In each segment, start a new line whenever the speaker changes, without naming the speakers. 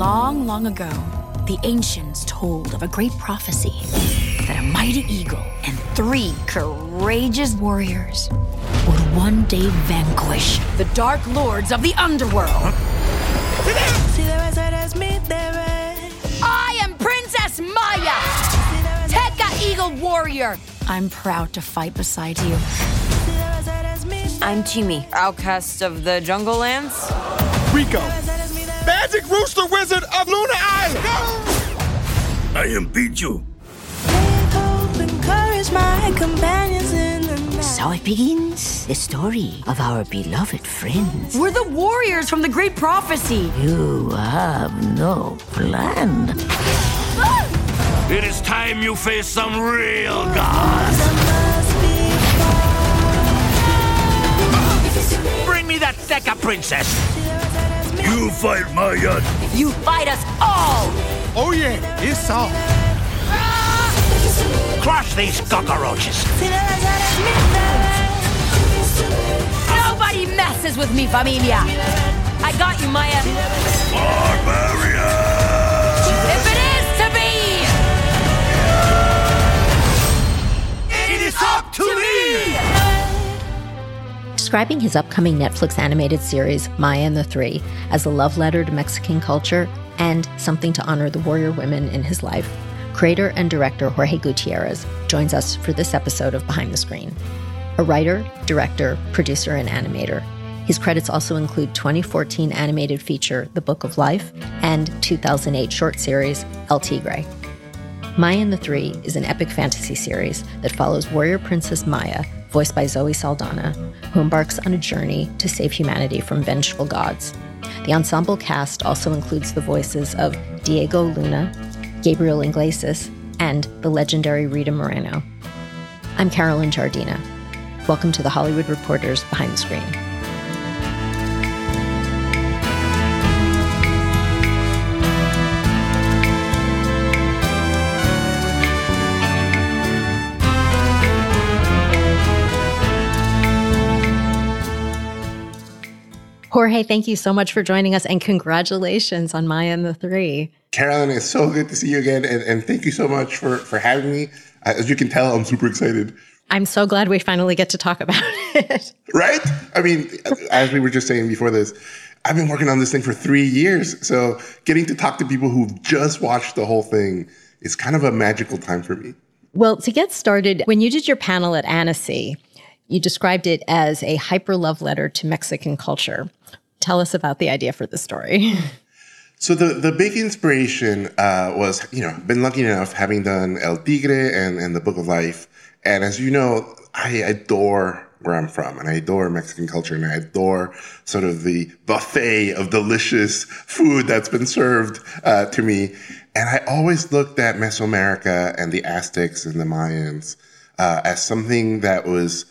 Long, long ago, the ancients told of a great prophecy that a mighty eagle and three courageous warriors would one day vanquish the dark lords of the underworld. I am Princess Maya, Teca Eagle Warrior. I'm proud to fight beside you.
I'm Chimi, outcast of the Jungle Lands.
Rico, Magic Rooster Wizard of Luna Island.
I am Picchu.
So it begins the story of our beloved friends.
We're the warriors from the great prophecy.
You have no plan.
It is time you face some real gods.
Bring me that Teca princess.
You fight Maya.
You fight us all.
Oh yeah, it's all.
Crush these cockroaches.
Nobody messes with me, familia.
I got you, Maya.
Barbarian.
Describing his upcoming Netflix animated series, Maya and the Three, as a love letter to Mexican culture and something to honor the warrior women in his life. Creator and director Jorge Gutierrez joins us for this episode of Behind the Screen. A writer, director, producer, and animator. His credits also include 2014 animated feature The Book of Life and 2008 short series El Tigre. Maya and the Three is an epic fantasy series that follows warrior princess Maya, voiced by Zoe Saldana, who embarks on a journey to save humanity from vengeful gods. The ensemble cast also includes the voices of Diego Luna, Gabriel Iglesias, and the legendary Rita Moreno. I'm Carolyn Giardina. Welcome to the Hollywood Reporters Behind the Screen. Jorge, thank you so much for joining us and congratulations on Maya and the Three.
Carolyn, it's so good to see you again, and, and thank you so much for for having me. As you can tell, I'm super excited.
I'm so glad we finally get to talk about it.
Right? I mean, as we were just saying before this, I've been working on this thing for three years, so getting to talk to people who've just watched the whole thing is kind of a magical time for me.
Well, to get started, when you did your panel at Annecy, you described it as a hyper love letter to Mexican culture. Tell us about the idea for the story.
So the, the big inspiration uh, was, you know, been lucky enough having done El Tigre and, and the Book of Life. And as you know, I adore where I'm from and I adore Mexican culture and I adore sort of the buffet of delicious food that's been served uh, to me. And I always looked at Mesoamerica and the Aztecs and the Mayans uh, as something that was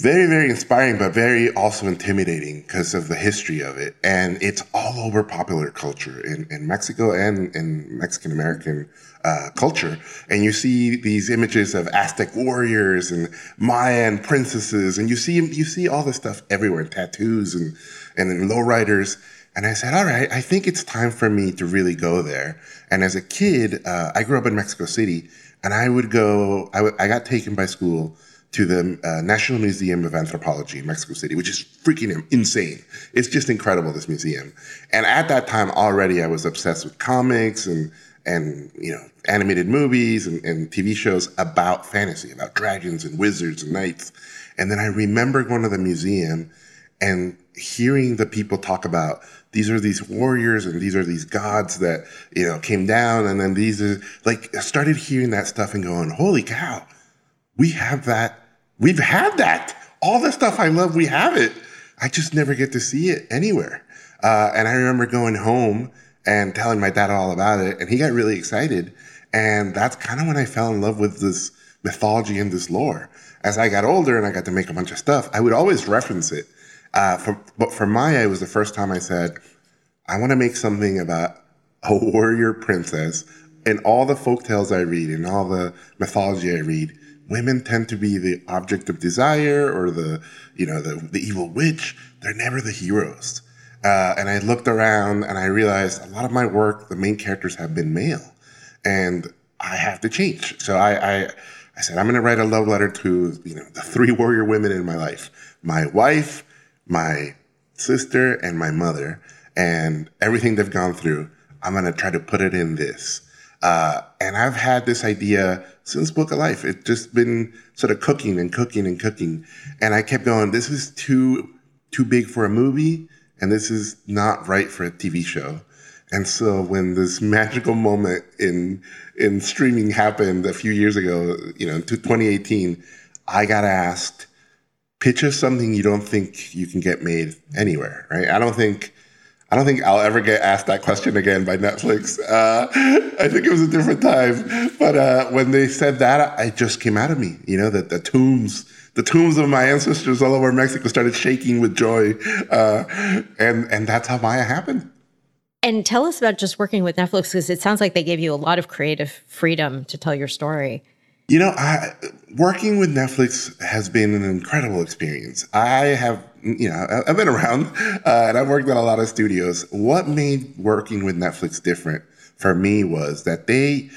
very, very inspiring, but very also intimidating because of the history of it. And it's all over popular culture in, in Mexico and in Mexican American uh, culture. And you see these images of Aztec warriors and Mayan princesses, and you see you see all this stuff everywhere, in tattoos and and then lowriders. And I said, all right, I think it's time for me to really go there. And as a kid, uh, I grew up in Mexico City, and I would go. I, w- I got taken by school to the uh, National Museum of Anthropology in Mexico City, which is freaking insane. It's just incredible, this museum. And at that time already, I was obsessed with comics and, and you know, animated movies and, and TV shows about fantasy, about dragons and wizards and knights. And then I remember going to the museum and hearing the people talk about these are these warriors and these are these gods that, you know, came down. And then these are like, I started hearing that stuff and going, holy cow we have that. We've had that. All the stuff I love, we have it. I just never get to see it anywhere. Uh, and I remember going home and telling my dad all about it, and he got really excited. And that's kind of when I fell in love with this mythology and this lore. As I got older and I got to make a bunch of stuff, I would always reference it. Uh, for, but for Maya, it was the first time I said, I want to make something about a warrior princess. In all the folk tales I read, in all the mythology I read, women tend to be the object of desire or the you know the, the evil witch they're never the heroes Uh, and I looked around and I realized a lot of my work, the main characters have been male, and I have to change. So I, I, I said I'm going to write a love letter to you know the three warrior women in my life: my wife, my sister, and my mother, and everything they've gone through. I'm going to try to put it in this. Uh, and I've had this idea since Book of Life. It's just been sort of cooking and cooking and cooking. And I kept going, this is too, too big for a movie. And this is not right for a TV show. And so when this magical moment in, in streaming happened a few years ago, you know, to 2018, I got asked, pitch us something you don't think you can get made anywhere, right? I don't think I don't think I'll ever get asked that question again by Netflix. Uh, I think it was a different time. But uh, when they said that, it just came out of me. You know, that the tombs, the tombs of my ancestors all over Mexico started shaking with joy. Uh, and, and that's how Maya happened.
And tell us about just working with Netflix because it sounds like they gave you a lot of creative freedom to tell your story.
You know, I, working with Netflix has been an incredible experience. I have, you know, I've been around uh, and I've worked at a lot of studios. What made working with Netflix different for me was that they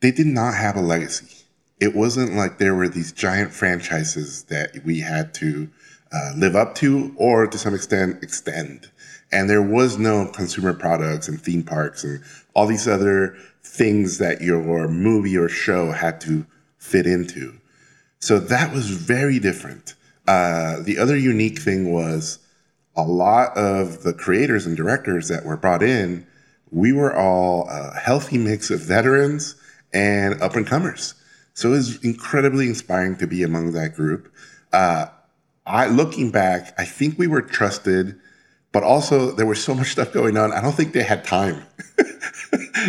they did not have a legacy. It wasn't like there were these giant franchises that we had to uh, live up to or to some extent extend. And there was no consumer products and theme parks and all these other things that your movie or show had to fit into. So that was very different. Uh, the other unique thing was a lot of the creators and directors that were brought in, we were all a healthy mix of veterans and up and comers. So it was incredibly inspiring to be among that group. Uh, I, looking back, I think we were trusted, but also there was so much stuff going on. I don't think they had time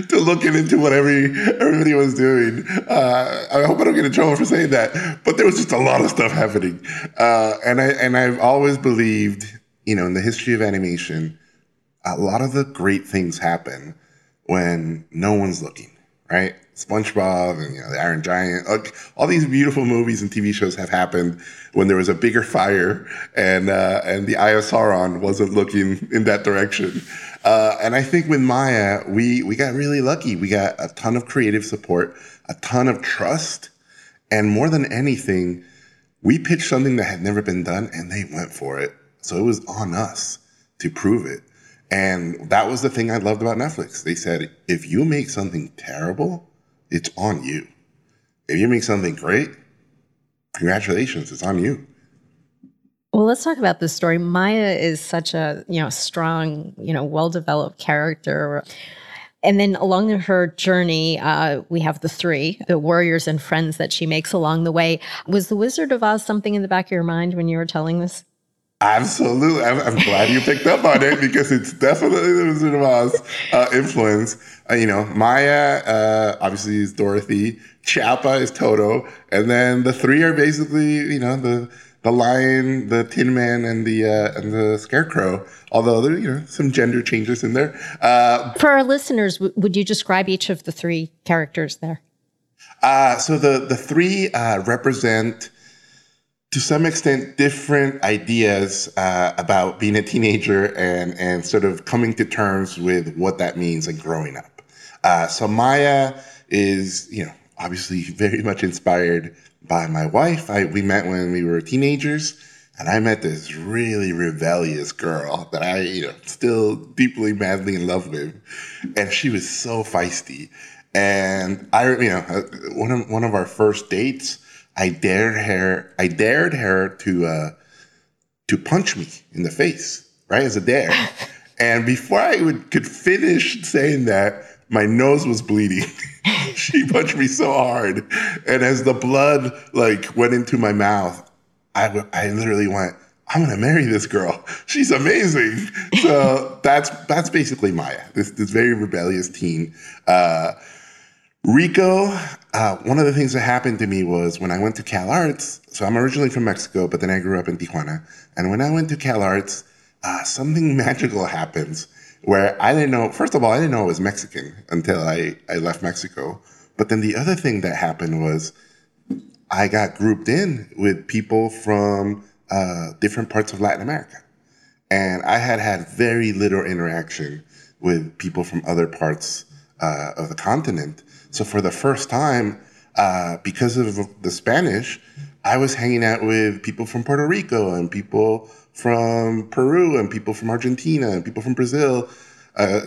to looking into what every everybody was doing. Uh, I hope I don't get in trouble for saying that, but there was just a lot of stuff happening, uh, and I and I've always believed, you know, in the history of animation, a lot of the great things happen when no one's looking, right? SpongeBob and you know the Iron Giant, all these beautiful movies and TV shows have happened when there was a bigger fire and uh, and the Eye of Sauron wasn't looking in that direction. Uh, and I think with Maya, we we got really lucky. We got a ton of creative support, a ton of trust, and more than anything, we pitched something that had never been done, and they went for it. So it was on us to prove it. And that was the thing I loved about Netflix. They said, if you make something terrible, it's on you. If you make something great, congratulations, it's on you.
Well, let's talk about this story. Maya is such a, you know, strong, you know, well-developed character. And then along her journey, uh, we have the three, the warriors and friends that she makes along the way. Was the Wizard of Oz something in the back of your mind when you were telling this?
Absolutely. I'm, I'm glad you picked up on it because it's definitely the Wizard of Oz uh, influence. Uh, you know, Maya uh, obviously is Dorothy, Chappa is Toto, and then the three are basically, you know, the the lion, the Tin Man, and the uh, and the Scarecrow. Although there, you know, some gender changes in there.
Uh, For our listeners, w- would you describe each of the three characters there?
Uh, so the the three uh, represent, to some extent, different ideas uh, about being a teenager and and sort of coming to terms with what that means and growing up. Uh, so Maya is, you know, obviously very much inspired by my wife. I, we met when we were teenagers, and I met this really rebellious girl that I, you know, still deeply, madly in love with, and she was so feisty. And I, you know, uh, one of one of our first dates, I dared her, I dared her to uh, to punch me in the face, right as a dare. and before I would could finish saying that, my nose was bleeding. she punched me so hard, and as the blood like went into my mouth, I I literally went. I'm gonna marry this girl. She's amazing. So that's that's basically Maya, this this very rebellious teen. Uh, Rico, uh, one of the things that happened to me was when I went to Cal Arts. So I'm originally from Mexico, but then I grew up in Tijuana. And when I went to Cal Arts, uh, something magical happens where I didn't know, first of all, I didn't know I was Mexican until I, I left Mexico. But then the other thing that happened was I got grouped in with people from uh, different parts of Latin America. And I had had very little interaction with people from other parts uh, of the continent. So for the first time, uh, because of the Spanish, I was hanging out with people from Puerto Rico and people from Peru and people from Argentina and people from Brazil. Uh,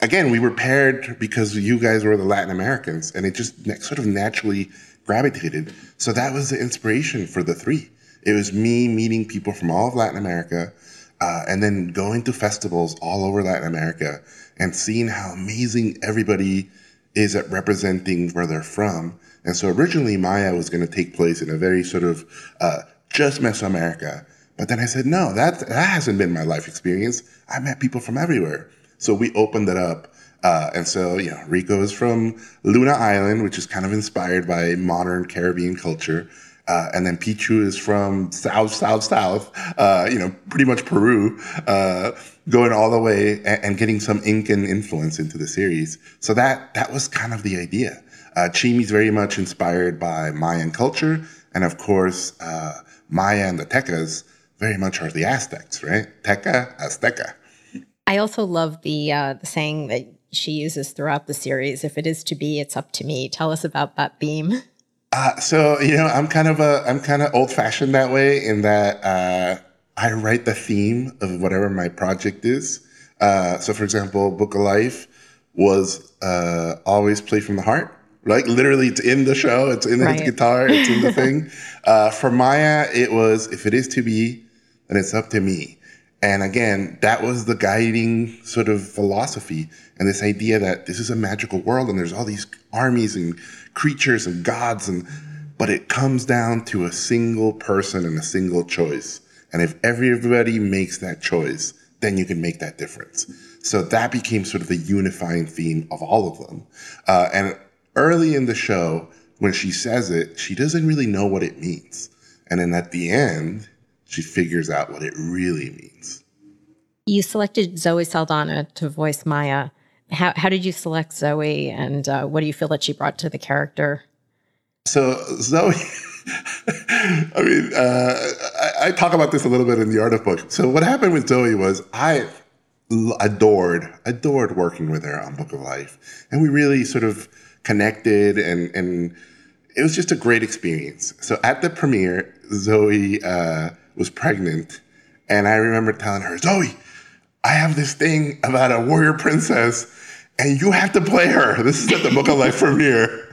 again, we were paired because you guys were the Latin Americans, and it just sort of naturally gravitated. So that was the inspiration for the three. It was me meeting people from all of Latin America, uh, and then going to festivals all over Latin America and seeing how amazing everybody is at representing where they're from. And so originally Maya was going to take place in a very sort of uh, just Mesoamerica. But then I said, no, that, that hasn't been my life experience. I met people from everywhere. So we opened it up. Uh, and so, you know, Rico is from Luna Island, which is kind of inspired by modern Caribbean culture. Uh, and then Picchu is from south, south, south, uh, you know, pretty much Peru, uh, going all the way and, and, getting some Incan influence into the series. So that that was kind of the idea. Uh, Chimi's very much inspired by Mayan culture, and of course, uh, Maya and the Tecas very much are the Aztecs, right? Teca, Azteca.
I also love the uh, the saying that she uses throughout the series. If it is to be, it's up to me. Tell us about that beam.
Uh, so you know, I'm kind of a I'm kind of old fashioned that way in that uh, I write the theme of whatever my project is. Uh, so, for example, Book of Life was uh, always play from the heart. Like literally, it's in the show. It's in right. the guitar. It's in the thing. Uh, for Maya, it was if it is to be, then it's up to me. And again, that was the guiding sort of philosophy and this idea that this is a magical world and there's all these armies and creatures and gods and but it comes down to a single person and a single choice. And if everybody makes that choice, then you can make that difference. So that became sort of the unifying theme of all of them. Uh, and early in the show, when she says it, she doesn't really know what it means. And then at the end, she figures out what it really means.
You selected Zoe Saldana to voice Maya. How, how did you select Zoe, and uh, what do you feel that she brought to the character?
So, Zoe. I mean, uh, I, I, talk about this a little bit in the art of book. So, what happened with Zoe was I adored, adored working with her on Book of Life, and we really sort of connected, and and it was just a great experience. So, at the premiere, Zoe uh, was pregnant. And I remember telling her, Zoe, I have this thing about a warrior princess, and you have to play her. This is at the Book of Life premiere.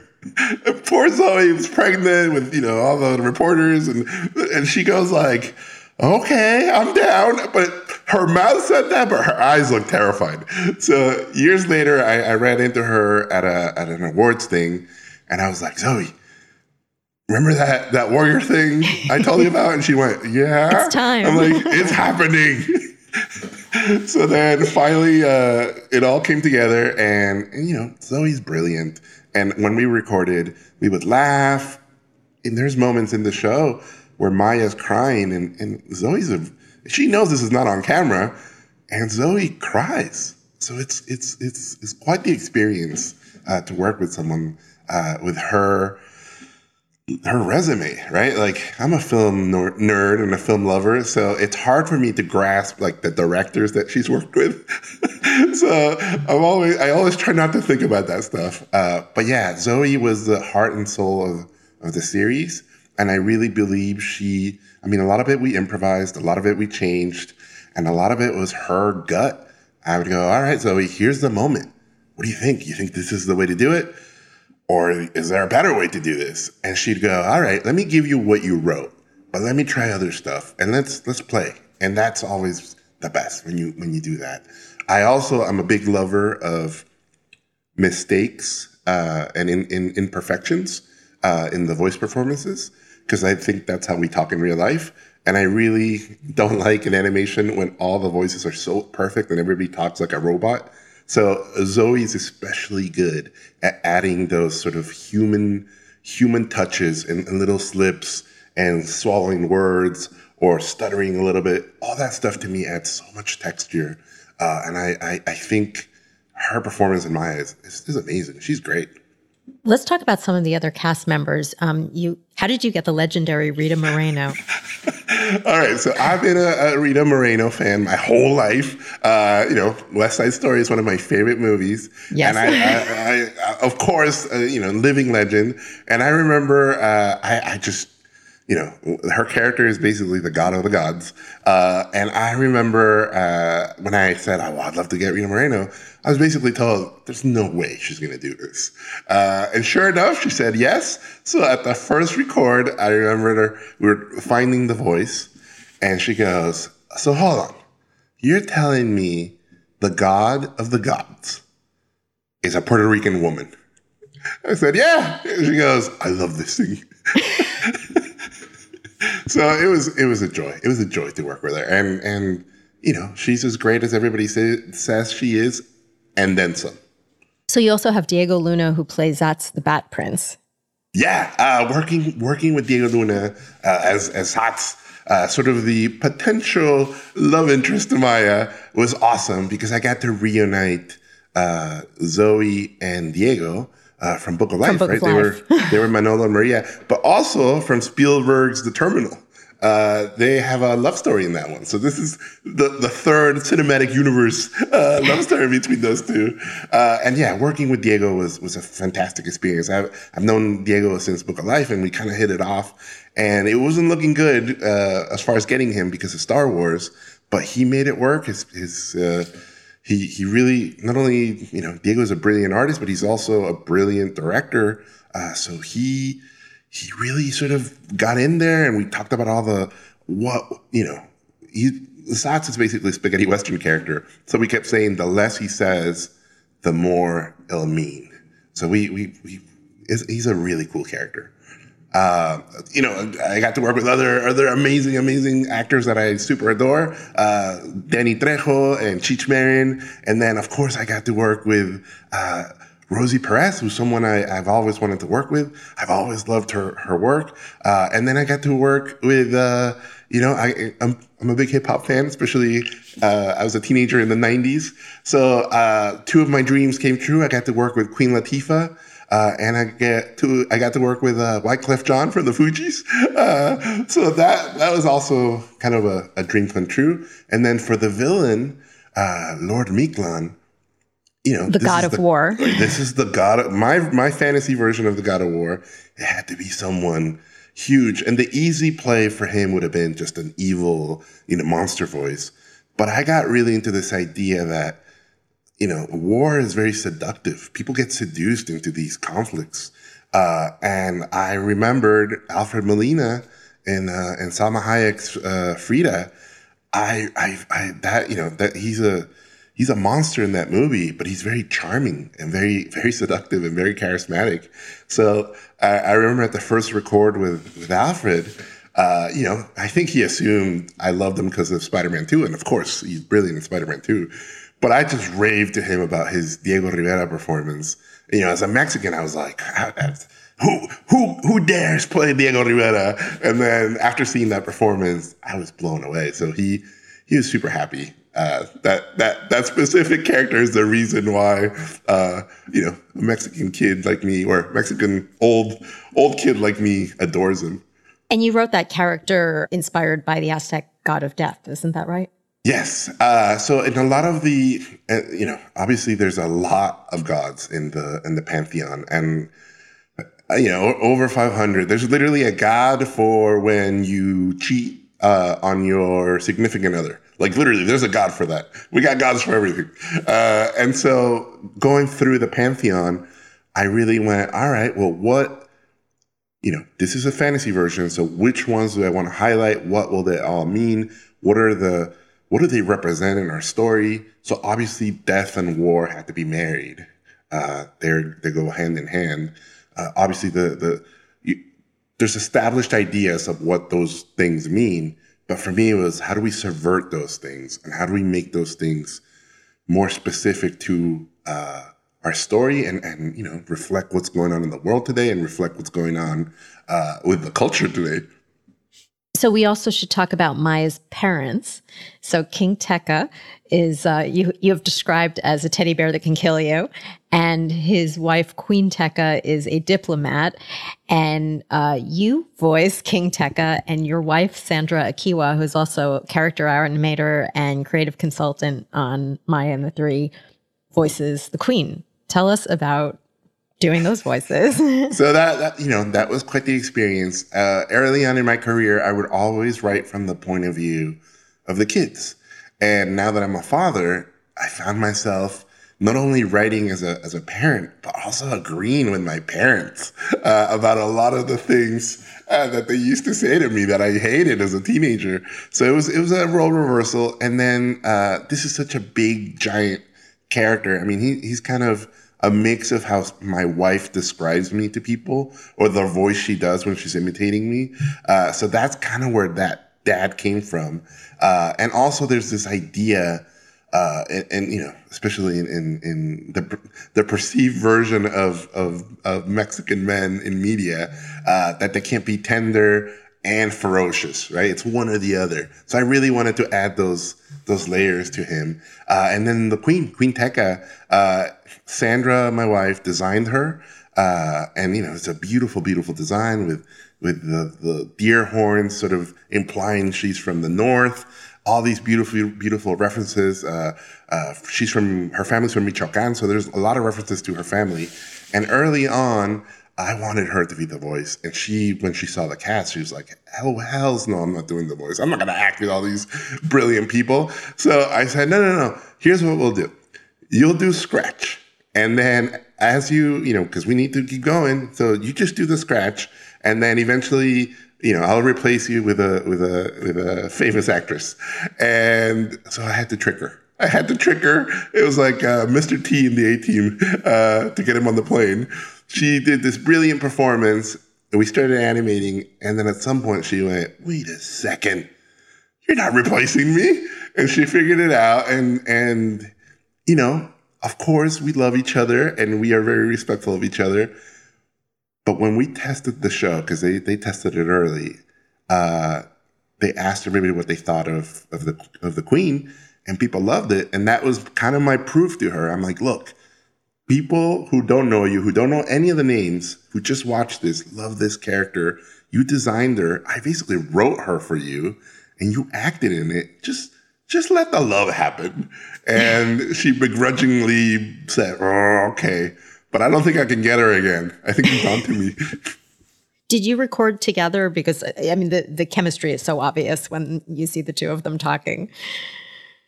Poor Zoe was pregnant with, you know, all the reporters, and and she goes like, okay, I'm down. But her mouth said that, but her eyes looked terrified. So years later, I, I ran into her at a at an awards thing, and I was like, Zoe, remember that that warrior thing I told you about? And she went, yeah.
It's time.
I'm like, it's happening. so then finally, uh, it all came together, and, and, you know, Zoe's brilliant. And when we recorded, we would laugh. And there's moments in the show where Maya's crying, and, and Zoe's a, she knows this is not on camera, and Zoe cries. So it's it's it's it's quite the experience uh, to work with someone uh, with her her resume, right? Like I'm a film nerd and a film lover, so it's hard for me to grasp like the directors that she's worked with. so I'm always I always try not to think about that stuff. Uh, but yeah, Zoe was the heart and soul of of the series, and I really believe she. I mean, a lot of it we improvised, a lot of it we changed, and a lot of it was her gut. I would go, all right, Zoe, here's the moment. What do you think? You think this is the way to do it? Or is there a better way to do this? And she'd go, all right, let me give you what you wrote, but let me try other stuff and let's, let's play. And that's always the best when you, when you do that. I also, I'm a big lover of mistakes, uh, and in, in imperfections, uh, in the voice performances, because I think that's how we talk in real life. And I really don't like an animation when all the voices are so perfect and everybody talks like a robot. So Zoe's especially good at adding those sort of human human touches and, and little slips and swallowing words or stuttering a little bit. All that stuff to me adds so much texture. Uh, and I, I, I, think her performance in my eyes is, is, amazing. She's great.
Let's talk about some of the other cast members. Um, you, how did you get the legendary Rita Moreno?
All right, so I've been a, a, Rita Moreno fan my whole life. Uh, you know, West Side Story is one of my favorite movies.
Yes.
And I, I, I of course, uh, you know, living legend. And I remember, uh, I, I just you know, her character is basically the god of the gods. Uh, and I remember uh, when I said, oh, well, I'd love to get Rita Moreno, I was basically told, there's no way she's going to do this. Uh, and sure enough, she said yes. So at the first record, I remember her, we were finding the voice, and she goes, So hold on. You're telling me the god of the gods is a Puerto Rican woman? I said, Yeah. And she goes, I love this thing. so it was it was a joy. It was a joy to work with her, and and you know she's as great as everybody say, says she is, and then some.
So you also have Diego Luna who plays Zatz the Bat Prince.
Yeah, uh, working working with Diego Luna uh, as as Zatz, uh, sort of the potential love interest to Maya was awesome because I got to reunite uh, Zoe and Diego uh, from Book of Life,
Book
right?
Of
they
Life.
were they were Manolo and Maria, but also from Spielberg's The Terminal. Uh, they have a love story in that one. So this is the, the third cinematic universe uh, love story between those two. Uh, and yeah, working with Diego was was a fantastic experience. I've I've known Diego since Book of Life, and we kind of hit it off. And it wasn't looking good uh, as far as getting him because of Star Wars, but he made it work. His his uh, he he really not only you know Diego's a brilliant artist, but he's also a brilliant director. Uh, so he he really sort of got in there, and we talked about all the what you know. He Zatz is basically a spaghetti western character, so we kept saying the less he says, the more it'll mean. So we we, we he's a really cool character. Uh, you know, I got to work with other other amazing, amazing actors that I super adore. Uh, Danny Trejo and Cheech Marin, and then of course I got to work with uh, Rosie Perez, who's someone I, have always wanted to work with. I've always loved her her work, uh, and then I got to work with. Uh, you know, I, I'm I'm a big hip hop fan, especially uh, I was a teenager in the '90s. So two of my dreams came true. I got to work with Queen Latifah. Uh, and I get to I got to work with uh, Wyclef Jean from the Fugees, uh, so that that was also kind of a, a, dream come true. And then for the villain, uh, Lord Mictlan, you know,
the God of
the,
War.
This is the God of my my fantasy version of the God of War. It had to be someone huge, and the easy play for him would have been just an evil, you know, monster voice. But I got really into this idea that you know, war is very seductive. People get seduced into these conflicts. Uh, and I remembered Alfred Molina and, uh, and Salma Hayek's, uh, Frida. I, I, I, that, you know, that he's a, he's a monster in that movie, but he's very charming and very, very seductive and very charismatic. So I, I remember at the first record with, with Alfred, uh, you know, I think he assumed I loved him because of Spider-Man 2. And of course, he's brilliant in Spider-Man 2. But I just raved to him about his Diego Rivera performance. You know, as a Mexican, I was like, who who who dares play Diego Rivera? And then after seeing that performance, I was blown away. So he he was super happy. Uh, that that that specific character is the reason why uh, you know a Mexican kid like me or Mexican old old kid like me adores him.
And you wrote that character inspired by the Aztec god of death, isn't that right?
Yes. Uh, so in a lot of the, uh, you know, obviously there's a lot of gods in the in the pantheon, and uh, you know, over 500. There's literally a god for when you cheat uh, on your significant other. Like literally, there's a god for that. We got gods for everything. Uh, and so going through the pantheon, I really went, all right, well, what? You know, this is a fantasy version. So which ones do I want to highlight? What will they all mean? What are the what do they represent in our story? So obviously, death and war had to be married. Uh, they they go hand in hand. Uh, obviously, the the you, there's established ideas of what those things mean, but for me, it was how do we subvert those things and how do we make those things more specific to uh, our story and and you know reflect what's going on in the world today and reflect what's going on uh, with the culture today.
So we also should talk about Maya's parents. So King Teca is uh, you you have described as a teddy bear that can kill you, and his wife Queen Teca is a diplomat, and uh, you voice King Teca, and your wife Sandra Equihua, who is also character animator and creative consultant on Maya and the Three, voices the Queen. Tell us about doing those voices.
so that, that, you know that was quite the experience. Uh, early on in my career, I would always write from the point of view of the kids, and now that I'm a father, I found myself not only writing as a as a parent, but also agreeing with my parents uh, about a lot of the things uh, that they used to say to me that I hated as a teenager. So it was it was a role reversal, and then uh, this is such a big giant character. I mean, he he's kind of a mix of how my wife describes me to people or the voice she does when she's imitating me. Uh, so that's kind of where that dad came from. Uh, and also there's this idea, uh, and, and, you know, especially in, in, in, the, the perceived version of, of, of Mexican men in media, uh, that they can't be tender and ferocious, right? It's one or the other. So I really wanted to add those, those layers to him. Uh, and then the queen, Queen Teca, uh, Sandra, my wife, designed her. Uh, and you know, it's a beautiful, beautiful design with, with the, the deer horns sort of implying she's from the north. All these beautiful, beautiful references. Uh, uh, she's from, her family's from Michoacan. So there's a lot of references to her family. And early on, I wanted her to be the voice. And she, when she saw the cast, she was like, oh, hell's no, I'm not doing the voice. I'm not going to act with all these brilliant people. So I said, no, no, no. Here's what we'll do. You'll do scratch. And then as you, you know, because we need to keep going. So you just do the scratch. And then eventually, you know, I'll replace you with a, with a, with a famous actress. And so I had to trick her. I had to trick her. It was like uh, Mr. T in the A team uh, to get him on the plane she did this brilliant performance and we started animating. And then at some point she went, wait a second, you're not replacing me. And she figured it out. And, and, you know, of course we love each other and we are very respectful of each other. But when we tested the show, because they, they tested it early, uh, they asked everybody what they thought of, of the of the queen, and people loved it. And that was kind of my proof to her. I'm like, look, people who don't know you, who don't know any of the names, who just watch this, love this character. You designed her. I basically wrote her for you and you acted in it. Just, just let the love happen. And she begrudgingly said, oh, okay. But I don't think I can get her again. I think he's on to me.
Did you record together? Because I mean, the, the chemistry is so obvious when you see the two of them talking.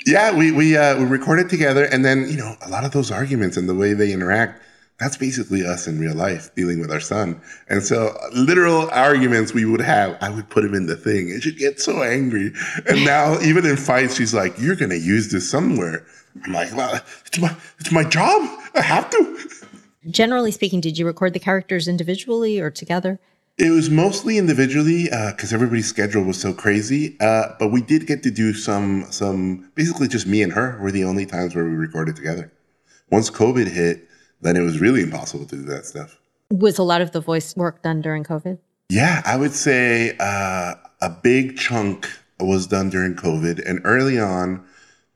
Yeah, we we uh, we recorded together, and then you know a lot of those arguments and the way they interact. That's basically us in real life dealing with our son. And so, literal arguments we would have, I would put him in the thing, and she'd get so angry. And now, even in fights, she's like, "You're gonna use this somewhere." I'm like, "Well, it's my it's my job. I have to."
Generally speaking, did you record the characters individually or together?
It was mostly individually because uh, everybody's schedule was so crazy. Uh, but we did get to do some, some basically just me and her were the only times where we recorded together. Once COVID hit, then it was really impossible to do that stuff.
Was a lot of the voice work done during COVID?
Yeah, I would say uh, a big chunk was done during COVID, and early on,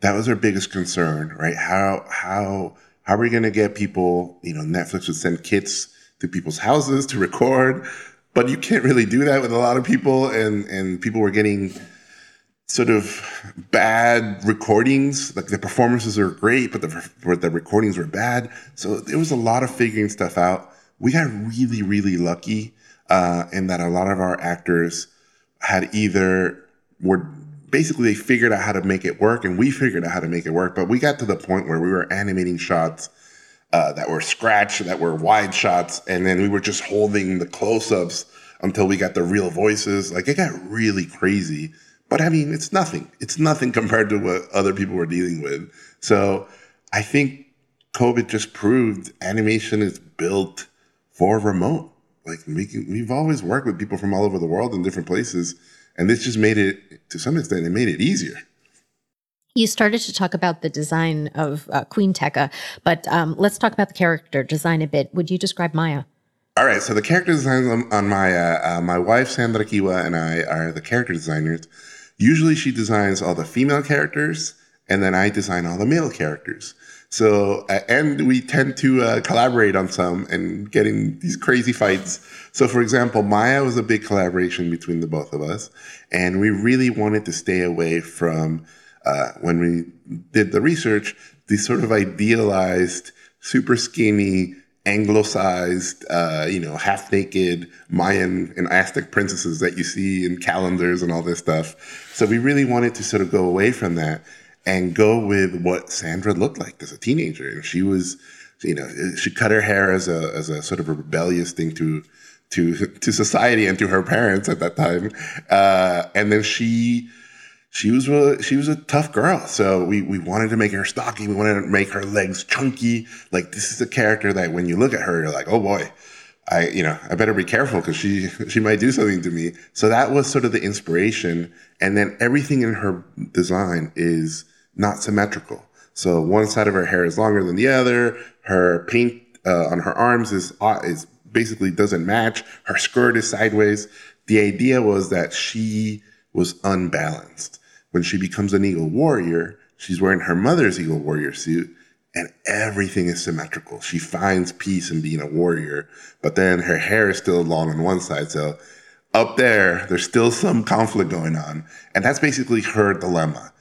that was our biggest concern, right? How how how are we going to get people? You know, Netflix would send kits to people's houses to record but you can't really do that with a lot of people and and people were getting sort of bad recordings. Like the performances are great but the the recordings were bad. So there was a lot of figuring stuff out. We got really really lucky uh, in that a lot of our actors had either were basically they figured out how to make it work and we figured out how to make it work but we got to the point where we were animating shots uh, that were scratch, that were wide shots, and then we were just holding the close-ups until we got the real voices. Like it got really crazy. But I mean, it's nothing. It's nothing compared to what other people were dealing with. So I think COVID just proved animation is built for remote. Like we can, we've always worked with people from all over the world in different places, and this just made it to some extent. It made it easier.
You started to talk about the design of uh, Queen Teca, but um, let's talk about the character design a bit. Would you describe Maya?
All right, so the character designs on, on my uh, my wife Sandra Equihua and I are the character designers. Usually, she designs all the female characters, and then I design all the male characters. So, uh, and we tend to uh, collaborate on some and getting these crazy fights. So, for example, Maya was a big collaboration between the both of us, and we really wanted to stay away from uh, when we did the research these sort of idealized, super skinny, anglicized, uh, you know, half naked Mayan and Aztec princesses that you see in calendars and all this stuff. So we really wanted to sort of go away from that and go with what Sandra looked like as a teenager. And she was, you know, she cut her hair as a as a sort of a rebellious thing to to to society and to her parents at that time. Uh, and then she she was a she was a tough girl. So we we wanted to make her stocky. We wanted to make her legs chunky. Like this is a character that when you look at her, you're like, oh boy, I you know I better be careful because she she might do something to me. So that was sort of the inspiration. And then everything in her design is not symmetrical. So one side of her hair is longer than the other. Her paint uh, on her arms is uh, is basically doesn't match. Her skirt is sideways. The idea was that she was unbalanced. When she becomes an Eagle Warrior, she's wearing her mother's Eagle Warrior suit, and everything is symmetrical. She finds peace in being a warrior, but then her hair is still long on one side. So up there, there's still some conflict going on. And that's basically her dilemma.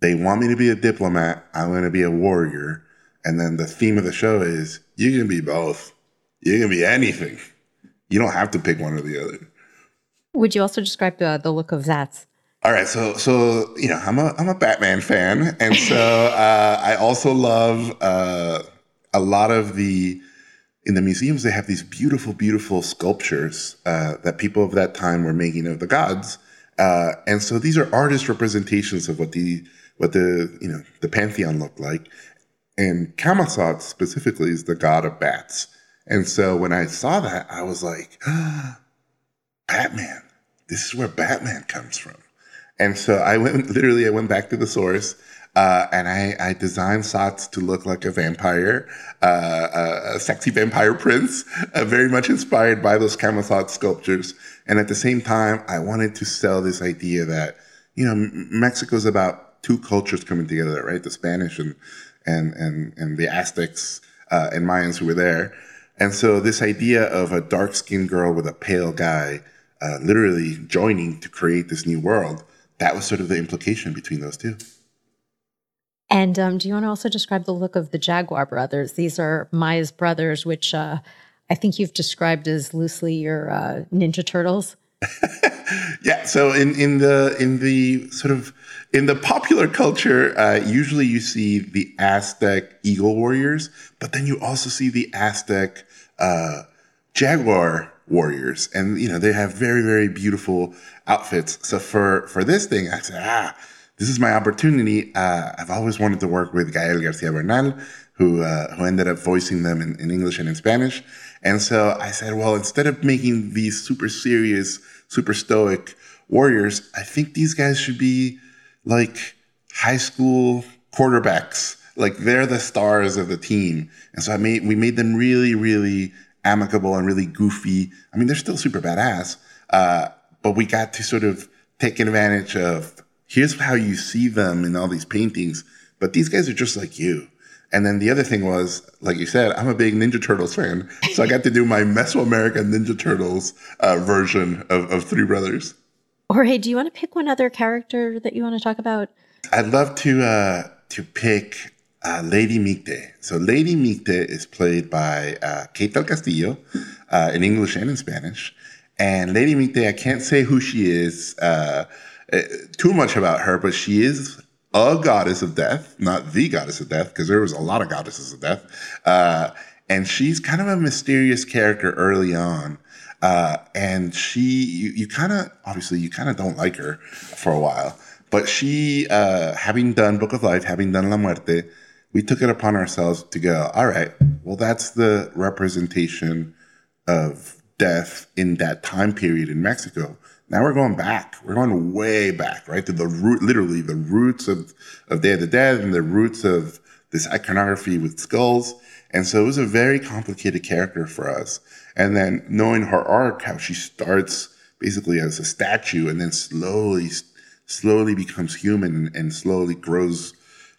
They want me to be a diplomat. I'm going to be a warrior. And then the theme of the show is you can be both. You can be anything. You don't have to pick one or the other.
Would you also describe the, the look of Zatz?
All right, so so you know I'm a I'm a Batman fan, and so uh, I also love uh, a lot of the in the museums. They have these beautiful, beautiful sculptures uh, that people of that time were making of the gods, uh, and so these are artist representations of what the what the you know the pantheon looked like. And Camazotz specifically is the god of bats, and so when I saw that, I was like, ah, Batman. This is where Batman comes from. And so I went literally I went back to the source uh, and I, I designed Zatz to look like a vampire, uh, a, a, sexy vampire prince, uh, very much inspired by those Camazotz sculptures. And at the same time, I wanted to sell this idea that, you know, Mexico is about two cultures coming together, right? The Spanish and, and, and, and the Aztecs uh, and Mayans who were there. And so this idea of a dark skinned girl with a pale guy uh, literally joining to create this new world that was sort of the implication between those two.
And um, do you want to also describe the look of the Jaguar brothers? These are Maya's brothers, which uh, I think you've described as loosely your uh, Ninja Turtles.
yeah. So in in the in the sort of in the popular culture, uh, usually you see the Aztec eagle warriors, but then you also see the Aztec uh, jaguar warriors, and you know they have very very beautiful outfits. So for for this thing, I said, ah, this is my opportunity. Uh, I've always wanted to work with Gael Garcia Bernal, who uh, who ended up voicing them in, in English and in Spanish. And so I said, well, instead of making these super serious, super stoic warriors, I think these guys should be like high school quarterbacks. Like they're the stars of the team. And so I made we made them really, really amicable and really goofy. I mean, they're still super badass, uh, but we got to sort of take advantage of here's how you see them in all these paintings, but these guys are just like you. And then the other thing was, like you said, I'm a big Ninja Turtles fan, so I got to do my Mesoamerican Ninja Turtles uh, version of, of Three Brothers.
Jorge, do you want to pick one other character that you want to talk about?
I'd love to uh, to pick uh, Lady Micte. So Lady Micte is played by uh, Kate del Castillo uh, in English and in Spanish. And Lady Micte, I can't say who she is uh, uh, too much about her, but she is a goddess of death, not the goddess of death, because there was a lot of goddesses of death. Uh, and she's kind of a mysterious character early on. And she, you, you kind of, obviously, you kind of don't like her for a while. But she, having done Book of Life, having done La Muerte, we took it upon ourselves to go, all right, well, that's the representation of death in that time period in Mexico. Now we're going back. We're going way back, right? To the root, literally the roots of, of Day of the Dead and the roots of this iconography with skulls. And so it was a very complicated character for us. And then knowing her arc, how she starts basically as a statue and then slowly, slowly becomes human and slowly grows,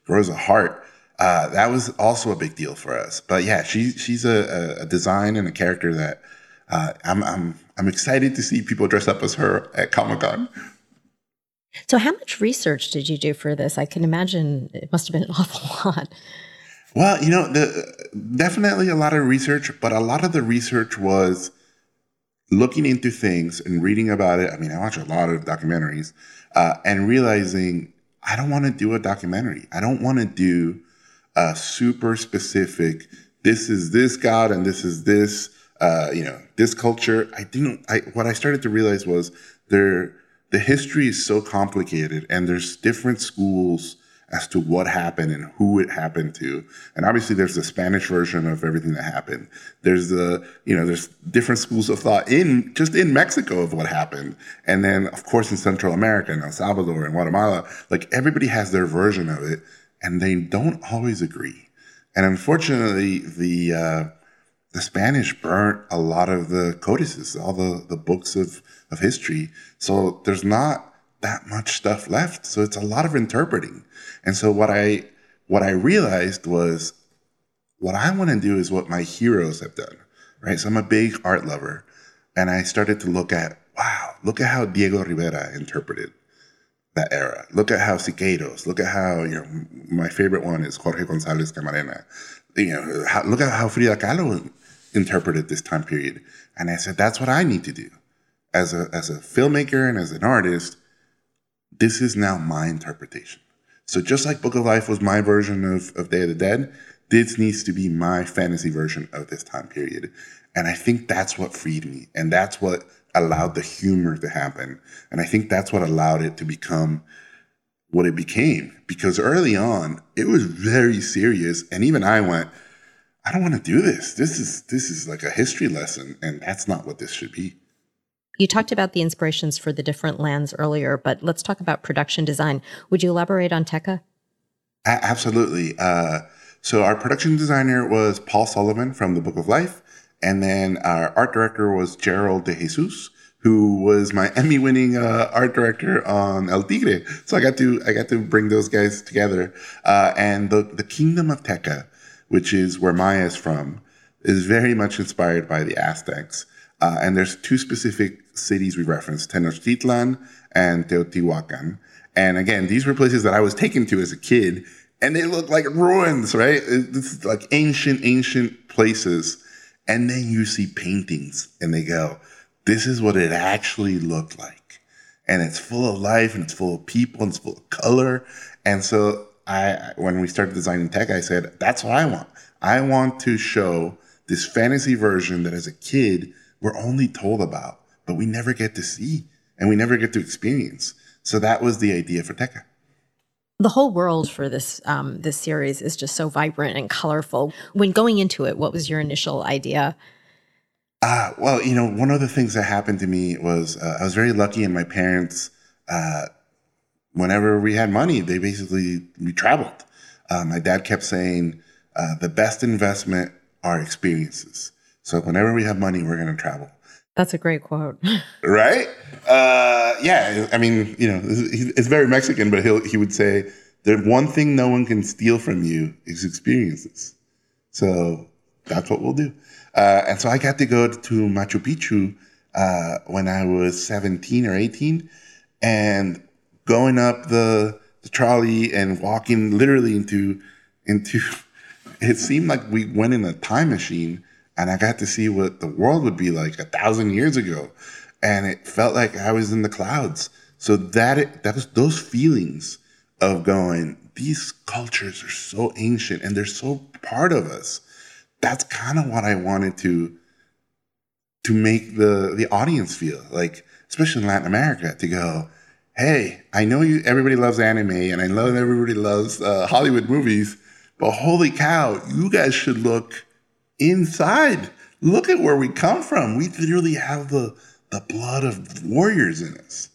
grows a heart. Uh, that was also a big deal for us. But yeah, she, she's a, a design and a character that uh, I'm, I'm, I'm excited to see people dress up as her at Comic Con.
So, how much research did you do for this? I can imagine it must have been an awful lot.
Well, you know, the, definitely a lot of research, but a lot of the research was looking into things and reading about it. I mean, I watch a lot of documentaries uh, and realizing I don't want to do a documentary. I don't want to do a super specific. This is this God and this is this. Uh, you know, this culture. I didn't. I what I started to realize was there. The history is so complicated, and there's different schools as to what happened and who it happened to. And obviously there's the Spanish version of everything that happened. There's the, you know, there's different schools of thought in just in Mexico of what happened. And then of course in Central America and El Salvador and Guatemala, like everybody has their version of it and they don't always agree. And unfortunately, the, uh, the Spanish burnt a lot of the codices, all the, the books of, of history. So there's not that much stuff left. So it's a lot of interpreting. And so what I what I realized was what I want to do is what my heroes have done. Right. So I'm a big art lover. And I started to look at, wow, look at how Diego Rivera interpreted that era. Look at how Siqueiros, look at how, you know, my favorite one is Jorge Gonzalez Camarena. You know, how, look at how Frida Kahlo interpreted this time period. And I said, that's what I need to do. As a, as a filmmaker and as an artist, this is now my interpretation. So just like Book of Life was my version of, of Day of the Dead, this needs to be my fantasy version of this time period. And I think that's what freed me. And that's what allowed the humor to happen. And I think that's what allowed it to become what it became. Because early on, it was very serious. And even I went, I don't want to do this. This is this is like a history lesson, and that's not what this should be.
You talked about the inspirations for the different lands earlier, but let's talk about production design. Would you elaborate on Teca?
A- absolutely. Uh, so our production designer was Paul Sullivan from the Book of Life, and then our art director was Gerald De Jesus, who was my Emmy-winning uh, art director on El Tigre. So I got to I got to bring those guys together. Uh, and the the Kingdom of Teca, which is where Maya is from, is very much inspired by the Aztecs. Uh, and there's two specific cities we referenced, Tenochtitlan and Teotihuacan. And again, these were places that I was taken to as a kid, and they look like ruins, right? It's like ancient, ancient places. And then you see paintings, and they go, this is what it actually looked like. And it's full of life, and it's full of people, and it's full of color. And so I, when we started designing Teca, I said, that's what I want. I want to show this fantasy version that as a kid, we're only told about but we never get to see and we never get to experience. So that was the idea for Teca.
The whole world for this um, this series is just so vibrant and colorful. When going into it, what was your initial idea?
Uh, well, you know, one of the things that happened to me was uh, I was very lucky, and my parents, uh, whenever we had money, they basically we traveled. Uh, my dad kept saying, uh, "The best investment are experiences." So whenever we have money, we're going to travel.
That's a great quote.
right? Uh, yeah. I mean, you know, it's very Mexican, but he'll, he would say, the one thing no one can steal from you is experiences. So that's what we'll do. Uh, and so I got to go to Machu Picchu uh, when I was 17 or 18 and going up the, the trolley and walking literally into, into, it seemed like we went in a time machine and I got to see what the world would be like a thousand years ago, and it felt like I was in the clouds. So that that was those feelings of going. These cultures are so ancient and they're so part of us. That's kind of what I wanted to to make the the audience feel like, especially in Latin America, to go, hey, I know you. Everybody loves anime, and I know everybody loves uh, Hollywood movies, but holy cow, you guys should look inside. Look at where we come from. We literally have the the blood of warriors in us.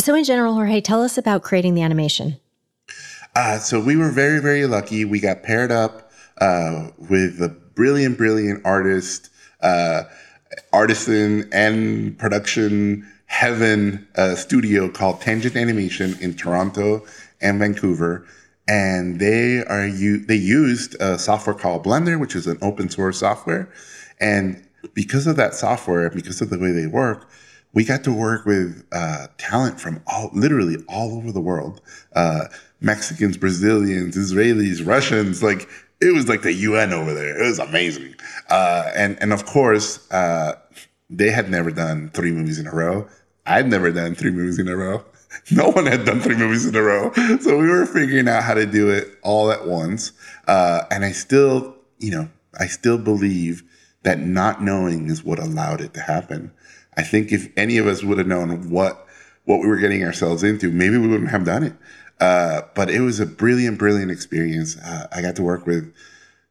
So, in general, Jorge, tell us about creating the animation.
Uh, so we were very, very lucky. We got paired up uh, with a brilliant, brilliant artist, uh, artisan, and production heaven uh, studio called Tangent Animation in Toronto and Vancouver. And they are you they used a software called Blender, which is an open source software. And because of that software, because of the way they work, we got to work with uh, talent from all, literally all over the world. Uh, Mexicans, Brazilians, Israelis, Russians, like it was like the UN over there. It was amazing. Uh, and, and of course, uh, they had never done three movies in a row. I'd never done three movies in a row. No one had done three movies in a row. So we were figuring out how to do it all at once. Uh, and I still, you know, I still believe that not knowing is what allowed it to happen. I think if any of us would have known what what we were getting ourselves into, maybe we wouldn't have done it. Uh, but it was a brilliant, brilliant experience. Uh, I got to work with,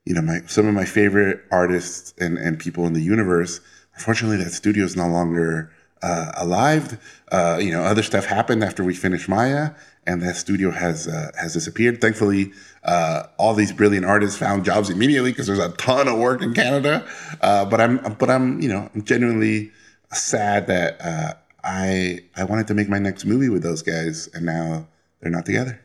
you know, my some of my favorite artists and, and people in the universe. Unfortunately, that studio is no longer uh, alive. Uh, you know, other stuff happened after we finished Maya, and that studio has uh, has disappeared. Thankfully, uh, all these brilliant artists found jobs immediately because there's a ton of work in Canada. but I'm but I'm you know I'm genuinely sad that I I wanted to make my next movie with those guys, and now they're not together.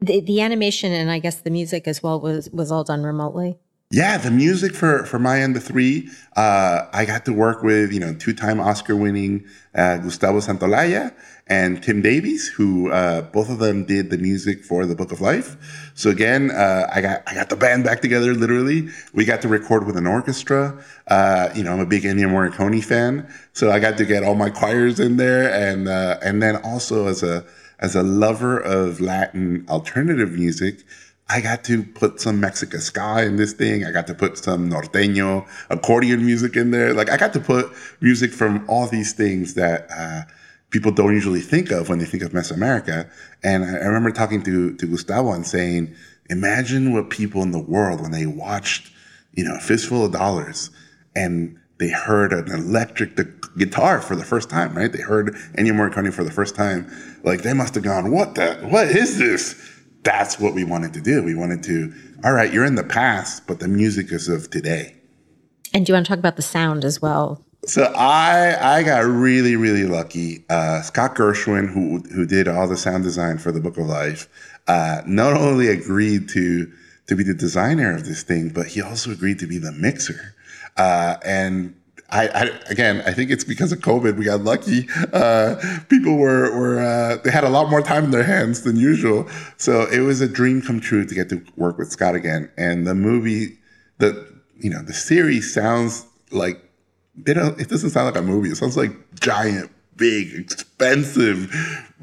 The, the animation and I guess the music as well was was all done remotely.
Yeah, the music for for Maya and the Three, uh, I got to work with you know two time Oscar winning uh, Gustavo Santaolalla and Tim Davies, who uh, both of them did the music for the Book of Life. So again, uh, I got I got the band back together. Literally, we got to record with an orchestra. Uh, you know, I'm a big Ennio Morricone fan, so I got to get all my choirs in there, and uh, and then also as a as a lover of Latin alternative music, I got to put some Mexican ska in this thing. I got to put some norteño accordion music in there. Like I got to put music from all these things that uh, people don't usually think of when they think of Mesoamerica. And I remember talking to to Gustavo and saying, imagine what people in the world when they watched, you know, a fistful of dollars and they heard an electric guitar for the first time, right? They heard Ennio Morricone for the first time. Like they must have gone, "What the? What is this?" That's what we wanted to do. We wanted to, all right, you're in the past, but the music is of today.
And do you want to talk about the sound as well?
So I I got really really lucky. Uh, Scott Gershin, who who did all the sound design for the Book of Life, uh, not only agreed to to be the designer of this thing, but he also agreed to be the mixer. Uh, and I, I, again, I think it's because of COVID. We got lucky. Uh, people were were uh, they had a lot more time in their hands than usual, so it was a dream come true to get to work with Scott again. And the movie, the you know, the series sounds like they don't. It doesn't sound like a movie. It sounds like giant, big, expensive,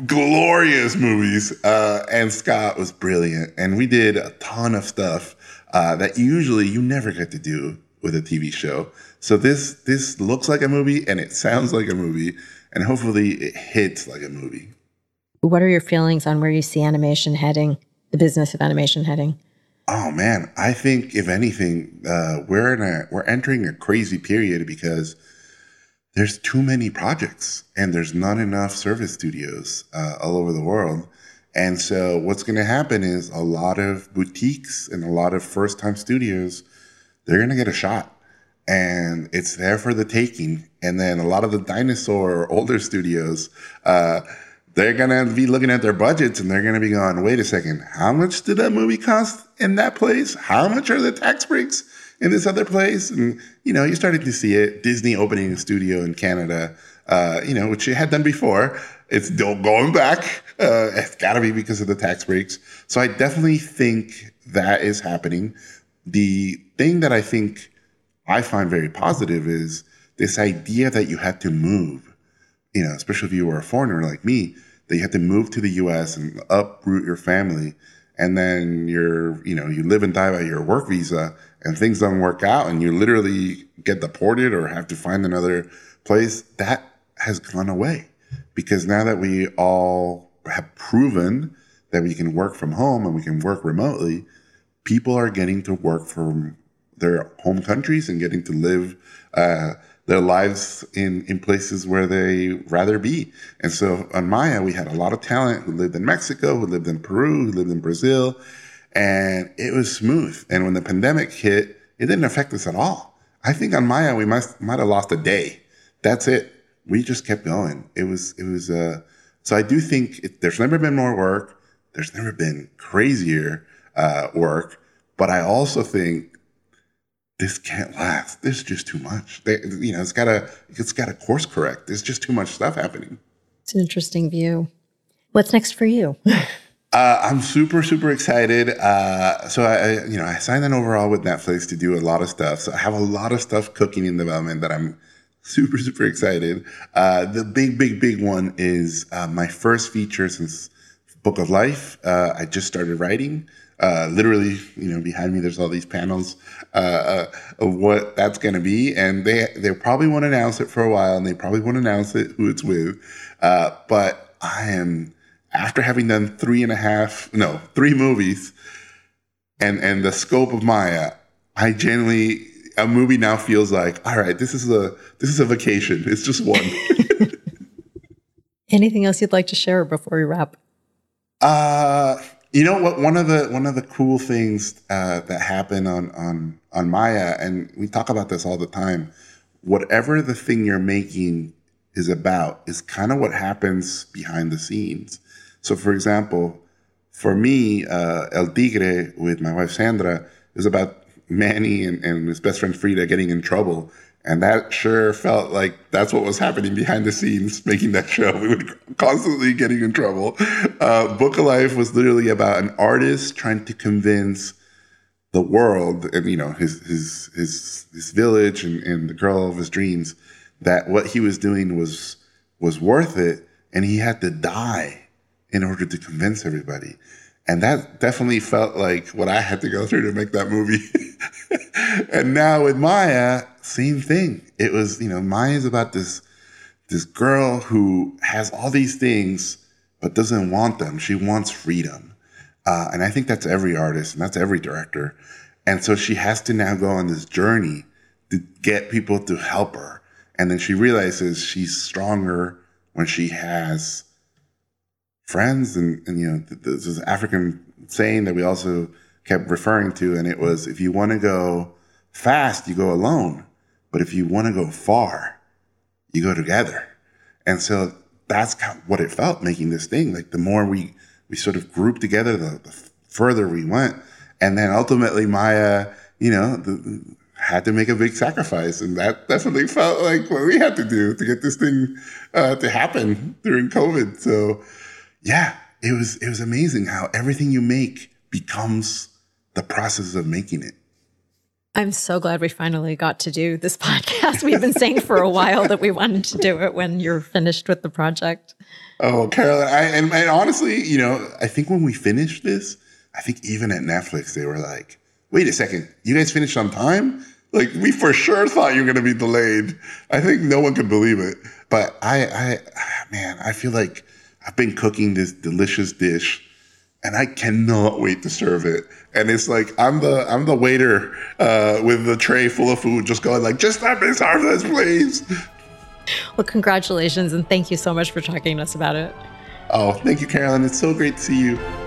glorious movies. Uh, and Scott was brilliant, and we did a ton of stuff uh, that usually you never get to do with a TV show. So this this looks like a movie and it sounds like a movie, and hopefully it hits like a movie.
What are your feelings on where you see animation heading, the business of animation heading?
Oh man, I think if anything, uh, we're in a we're entering a crazy period because there's too many projects and there's not enough service studios uh, all over the world. And so what's going to happen is a lot of boutiques and a lot of first time studios they're going to get a shot and it's there for the taking. And then a lot of the dinosaur older studios, uh, they're to be looking at their budgets and they're to be going, wait a second, how much did that movie cost in that place? How much are the tax breaks in this other place? And, you know, you're starting to see it. Disney opening a studio in Canada, uh, you know, which it had done before. It's still going back. Uh, it's got to be because of the tax breaks. So I definitely think that is happening. The thing that I think I find very positive is this idea that you had to move, you know, especially if you were a foreigner like me, that you had to move to the US and uproot your family. And then you're, you know, you live and die by your work visa and things don't work out and you literally get deported or have to find another place. That has gone away because now that we all have proven that we can work from home and we can work remotely, people are getting to work from their home countries and getting to live uh, their lives in, in places where they rather be. And so on Maya, we had a lot of talent who lived in Mexico, who lived in Peru, who lived in Brazil, and it was smooth. And when the pandemic hit, it didn't affect us at all. I think on Maya, we might, might have lost a day. That's it. We just kept going. It was, it was, uh, so I do think it, there's never been more work. There's never been crazier, uh, work. But I also think this can't last. This is just too much. They, you know, it's gotta, it's gotta course correct. There's just too much stuff happening.
It's an interesting view. What's next for you?
Uh, I'm super, super excited. Uh, so I, you know, I signed an overall with Netflix to do a lot of stuff. So I have a lot of stuff cooking in development that I'm super, super excited. Uh, the big, big, big one is uh, my first feature since Book of Life. Uh, I just started writing. Uh, literally, you know, behind me, there's all these panels uh, uh, of what that's going to be, and they they probably won't announce it for a while, and they probably won't announce it who it's with. Uh, but I am after having done three and a half, no, three movies, and and the scope of Maya, I genuinely a movie now feels like all right, this is a this is a vacation. It's just one.
Anything else you'd like to share before we wrap?
Uh you know what? One of the one of the cool things uh, that happen on on on Maya, and we talk about this all the time. Whatever the thing you're making is about is kind of what happens behind the scenes. So, for example, for me, uh, El Tigre with my wife Sandra is about Manny and, and his best friend Frida getting in trouble and that sure felt like that's what was happening behind the scenes making that show. We were constantly getting in trouble. Uh, Book of Life was literally about an artist trying to convince the world and, you know, his, his, his, his village and, and the girl of his dreams that what he was doing was, was worth it. And he had to die in order to convince everybody. And that definitely felt like what I had to go through to make that movie. and now with Maya, same thing. It was, you know, Maya's about this this girl who has all these things but doesn't want them. She wants freedom. Uh, and I think that's every artist and that's every director. And so she has to now go on this journey to get people to help her. And then she realizes she's stronger when she has friends. And, and you know, this is African saying that we also kept referring to. And it was if you want to go fast, you go alone. But if you want to go far, you go together. And so that's what it felt making this thing. Like the more we we sort of grouped together, the, the further we went. And then ultimately, Maya, you know, the, had to make a big sacrifice, and that definitely felt like what we had to do to get this thing uh, to happen during COVID. So, yeah, it was it was amazing how everything you make becomes the process of making it.
I'm so glad we finally got to do this podcast. We've been saying for a while that we wanted to do it when you're finished with the project.
Oh, Carolyn, I, and, and honestly, you know, I think when we finished this, I think even at Netflix, they were like, wait a second, you guys finished on time? Like, we for sure thought you were going to be delayed. I think no one could believe it. But I, I, man, I feel like I've been cooking this delicious dish and I cannot wait to serve it. And it's like I'm the I'm the waiter uh, with the tray full of food, just going like, just let me serve this, please.
Well, congratulations and thank you so much for talking to us about it.
Oh, thank you, Carolyn. It's so great to see you.